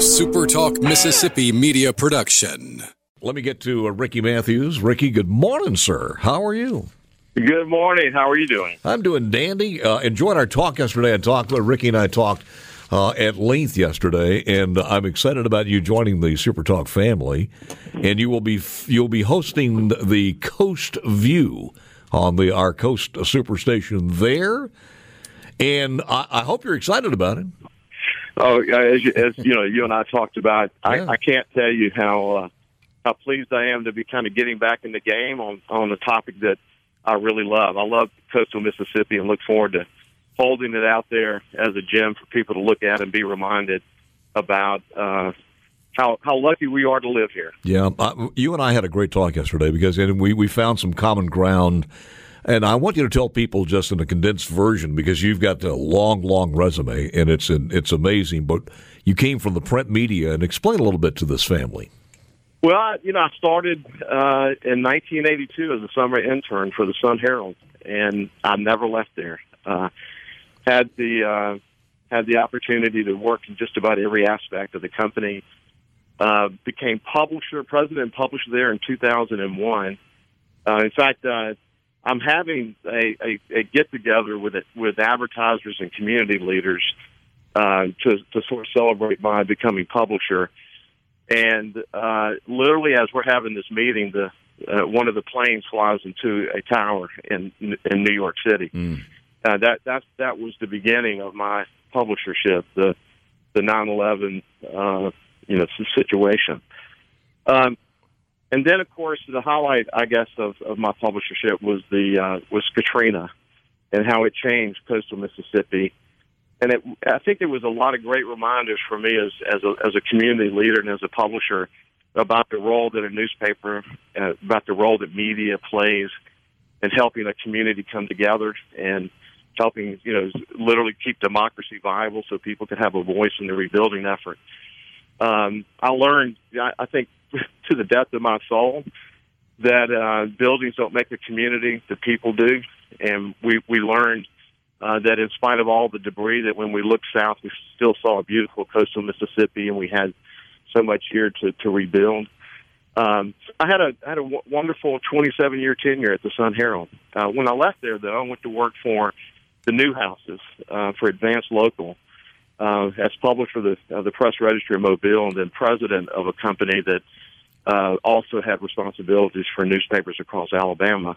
a SuperTalk Mississippi media production. Let me get to uh, Ricky Matthews. Ricky, good morning, sir. How are you? Good morning. How are you doing? I'm doing dandy. Uh, enjoyed our talk yesterday. I talked, uh, Ricky and I talked uh, at length yesterday, and I'm excited about you joining the Super Talk family. And you will be you'll be hosting the Coast View on the our Coast Superstation there, and I, I hope you're excited about it. Oh, as, you- as you know, you and I talked about. Yeah. I, I can't tell you how uh, how pleased I am to be kind of getting back in the game on on a topic that I really love. I love coastal Mississippi and look forward to holding it out there as a gem for people to look at and be reminded about uh, how how lucky we are to live here. Yeah, uh, you and I had a great talk yesterday because and we, we found some common ground. And I want you to tell people just in a condensed version because you've got a long, long resume and it's it's amazing. But you came from the print media and explain a little bit to this family. Well, you know, I started uh, in 1982 as a summer intern for the Sun Herald, and I never left there. Uh, had the uh, had the opportunity to work in just about every aspect of the company. Uh, became publisher, president, and publisher there in 2001. Uh, in fact, uh, I'm having a, a, a get together with it, with advertisers and community leaders uh, to to sort of celebrate my becoming publisher. And uh, literally, as we're having this meeting, the uh, one of the planes flies into a tower in in New York City. Uh, that that that was the beginning of my publishership. The the 9/11 uh, you know situation. Um, and then, of course, the highlight, I guess, of, of my publishership was the uh, was Katrina, and how it changed coastal Mississippi. And it, I think there was a lot of great reminders for me as as a, as a community leader and as a publisher about the role that a newspaper, uh, about the role that media plays in helping a community come together and helping, you know, literally keep democracy viable so people can have a voice in the rebuilding effort. Um, I learned, I, I think, to the depth of my soul, that uh, buildings don't make a community; the people do. And we we learned uh, that in spite of all the debris, that when we looked south, we still saw a beautiful coastal Mississippi, and we had so much here to to rebuild. Um, I had a had a w- wonderful 27 year tenure at the Sun Herald. Uh, when I left there, though, I went to work for the Newhouses uh, for Advance Local uh, as publisher of the uh, the Press-Register of Mobile, and then president of a company that uh, also had responsibilities for newspapers across Alabama.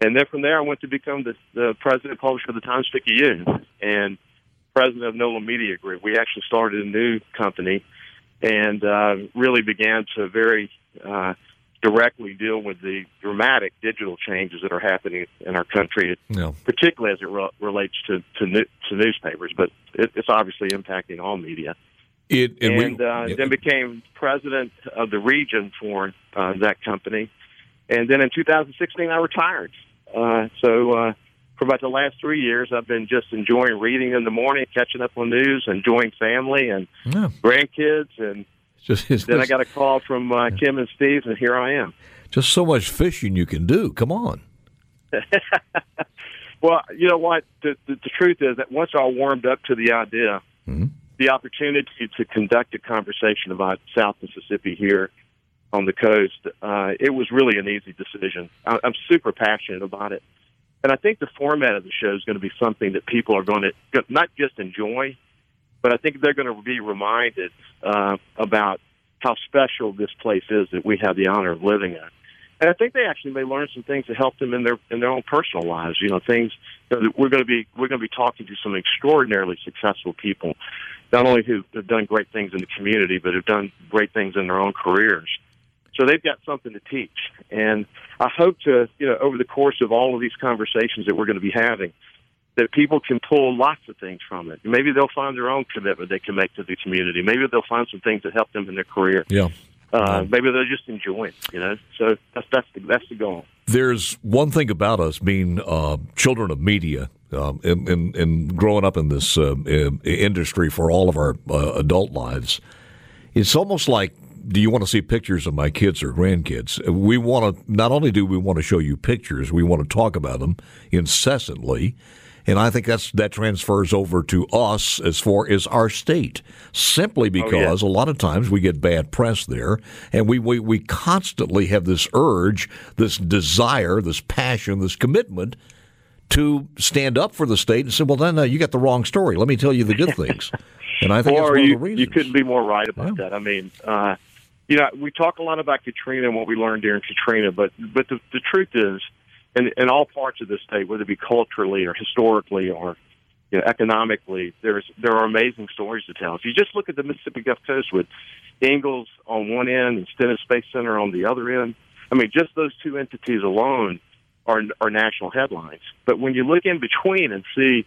And then from there, I went to become the, the president publisher of the Times Picayune and president of NOLA Media Group. We actually started a new company and uh, really began to very uh, directly deal with the dramatic digital changes that are happening in our country, Yeah. particularly as it re- relates to to, new- to newspapers. But it, it's obviously impacting all media. It and, And, we, uh, then became president of the region for uh, that company. And then in 2016, I retired. Uh, so uh, for about the last three years, I've been just enjoying reading in the morning, catching up on news, enjoying family and yeah, grandkids. And just, then I got a call from uh, Kim and Steve, and here I am. just so much fishing you can do. Come on. Well, you know what? The, the, the truth is that once I warmed up to the idea, Mhm. the opportunity to conduct a conversation about South Mississippi here on the coast, uh, it was really an easy decision. I, I'm super passionate about it. And I think the format of the show is going to be something that people are going to not just enjoy, but I think they're going to be reminded uh, about how special this place is that we have the honor of living in. And I think they actually may learn some things that help them in their in their own personal lives. You know, things you know, that we're going to be we're going to be talking to some extraordinarily successful people, not only who have done great things in the community, but have done great things in their own careers. So they've got something to teach, and I hope to you know over the course of all of these conversations that we're going to be having, that people can pull lots of things from it. Maybe they'll find their own commitment they can make to the community. Maybe they'll find some things that help them in their career. Yeah. Uh, maybe they'll just enjoy it. You know, so that's that's the, that's the goal. There's one thing about us being uh, children of media um, and, and, and growing up in this uh, uh, industry for all of our uh, adult lives. It's almost like, do you want to see pictures of my kids or grandkids? We want to, not only do we want to show you pictures, we want to talk about them incessantly. And I think that's that transfers over to us as far as our state, simply because oh, yeah. a lot of times we get bad press there, and we, we we constantly have this urge, this desire, this passion, this commitment to stand up for the state and say, "Well, then uh, you got the wrong story. Let me tell you the good things." And I think or you, you couldn't be more right about yeah. that. I mean, uh, you know, we talk a lot about Katrina and what we learned during Katrina, but but the, the truth is, in, in all parts of the state, whether it be culturally or historically or you know, economically, there's there are amazing stories to tell. If you just look at the Mississippi Gulf Coast with Ingalls on one end and Stennis Space Center on the other end, I mean, just those two entities alone are are national headlines. But when you look in between and see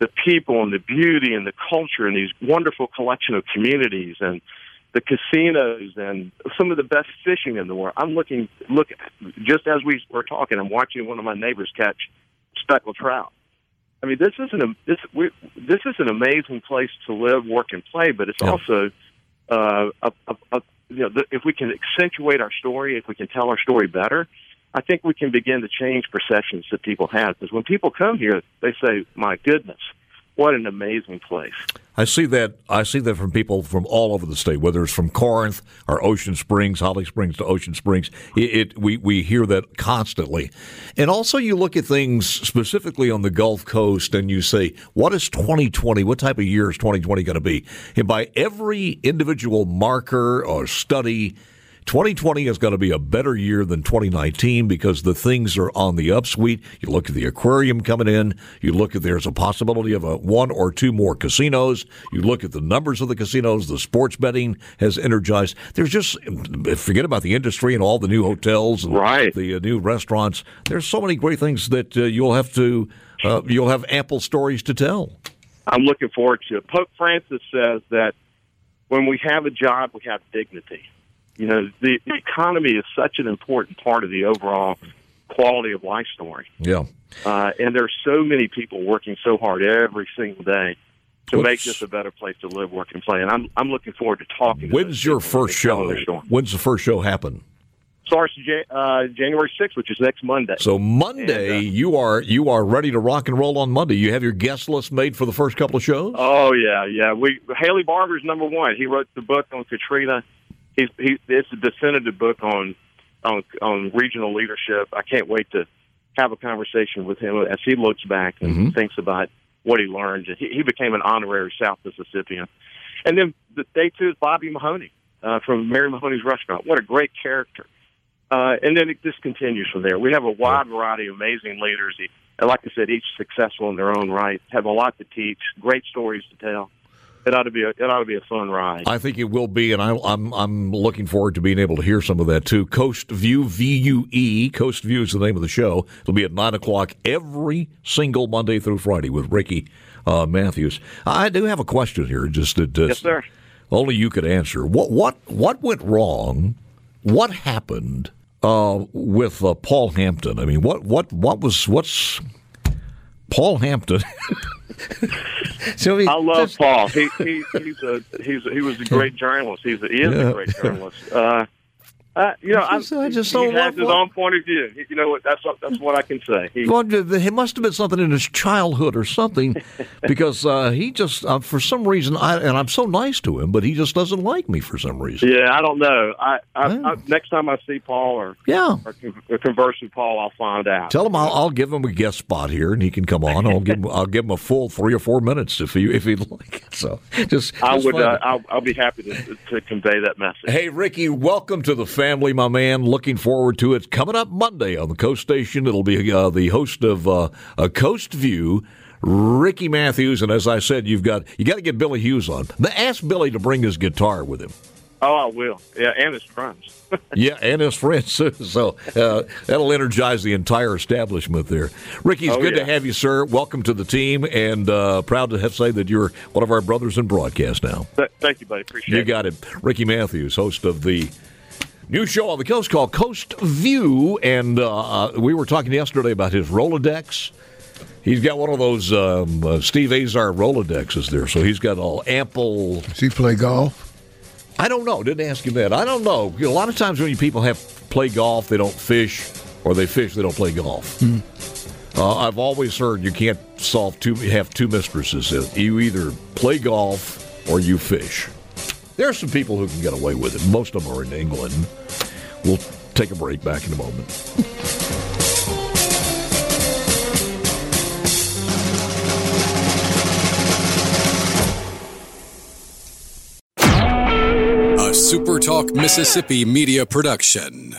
the people and the beauty and the culture and these wonderful collection of communities and the casinos and some of the best fishing in the world. I'm looking look just as we were talking. I'm watching one of my neighbors catch speckled trout. I mean, this isn't a this we, this is an amazing place to live, work, and play. But it's yeah. also uh, a, a, a, you know the, if we can accentuate our story, if we can tell our story better, I think we can begin to change perceptions that people have. Because when people come here, they say, "My goodness." What an amazing place. I see that. I see that from people from all over the state, whether it's from Corinth or Ocean Springs, Holly Springs to Ocean Springs. It, it, we we hear that constantly, and also you look at things specifically on the Gulf Coast, and you say, "What is 2020? What type of year is 2020 going to be?" And by every individual marker or study 2020 is going to be a better year than 2019 because the things are on the upsweep. You look at the aquarium coming in. You look at there's a possibility of a one or two more casinos. You look at the numbers of the casinos. The sports betting has energized. There's just forget about the industry and all the new hotels and right. the uh, new restaurants. There's so many great things that uh, you'll have to uh, you'll have ample stories to tell. I'm looking forward to it. Pope Francis says that when we have a job, we have dignity. You know, the, the economy is such an important part of the overall quality of life story. Yeah. Uh, and there's so many people working so hard every single day to What's, make this a better place to live, work, and play. And I'm I'm looking forward to talking. When's to your first show? When's the first show happen? Starts uh, January 6th, which is next Monday. So Monday, and, uh, you are you are ready to rock and roll on Monday. You have your guest list made for the first couple of shows. Oh yeah, yeah. We Haley Barbour's number one. He wrote the book on Katrina he's he, it's a definitive book on on on regional leadership. I can't wait to have a conversation with him as he looks back and mm-hmm. thinks about what he learned. He, he became an honorary South Mississippian. And then the day two is Bobby Mahoney uh, from Mary Mahoney's Restaurant. What a great character. Uh, and then it just continues from there. We have a wide variety of amazing leaders. And like I said, each successful in their own right, have a lot to teach, great stories to tell it ought to be a it ought to be a fun ride. I think it will be, and I, am I'm, I'm looking forward to being able to hear some of that too. Coast View V U E Coast View is the name of the show. It'll be at nine o'clock every single Monday through Friday with Ricky uh, Matthews. I do have a question here, just to, yes, sir. Only you could answer. What what what went wrong? What happened uh, with uh, Paul Hampton? I mean, what what what was what's Paul Hampton? so he, I love just, Paul. He, he he's a he's a, he was a great journalist. He's a, he is yeah. a great journalist. Uh, uh, you know, I just, I, just he, he has his own point of view. You know what? That's what, that's what I can say. He, well, it must have been something in his childhood or something, because uh, he just, uh, for some reason, I, and I'm so nice to him, but he just doesn't like me for some reason. Yeah, I don't know. I, I, yeah. I next time I see Paul or yeah, or, converse with Paul, I'll find out. Tell him I'll, I'll, give him a guest spot here, and he can come on. I'll give him, I'll give him a full three or four minutes if he if he'd like. It. So just, I would, uh, I'll, I'll be happy to, to convey that message. Hey, Ricky, welcome to the family, my man looking forward to it. Coming up Monday on the Coast Station, it'll be uh, the host of uh, a Coast View. Ricky Matthews, and as I said, you've got you got to get Billy Hughes on. Ask Billy to bring his guitar with him. Oh, I will. Yeah, and his friends. yeah, and his friends. so uh, that'll energize the entire establishment there. Ricky, it's oh, good yeah. to have you, sir. Welcome to the team, and uh, proud to have say that you're one of our brothers in broadcast now. Thank you, buddy. Appreciate you it. You got it. Ricky Matthews, host of the New show on the coast called Coast View, and uh, uh, we were talking yesterday about his Rolodex. He's got one of those um, uh, Steve Azar Rolodexes there, so he's got all ample. Does he play golf? I don't know. Didn't ask him that. I don't know. A lot of times when people have play golf, they don't fish, or they fish, they don't play golf. Hmm. Uh, I've always heard you can't solve two have two mistresses. You either play golf or you fish. There are some people who can get away with it. Most of them are in England. We'll take a break back in a moment. A SuperTalk Mississippi media production.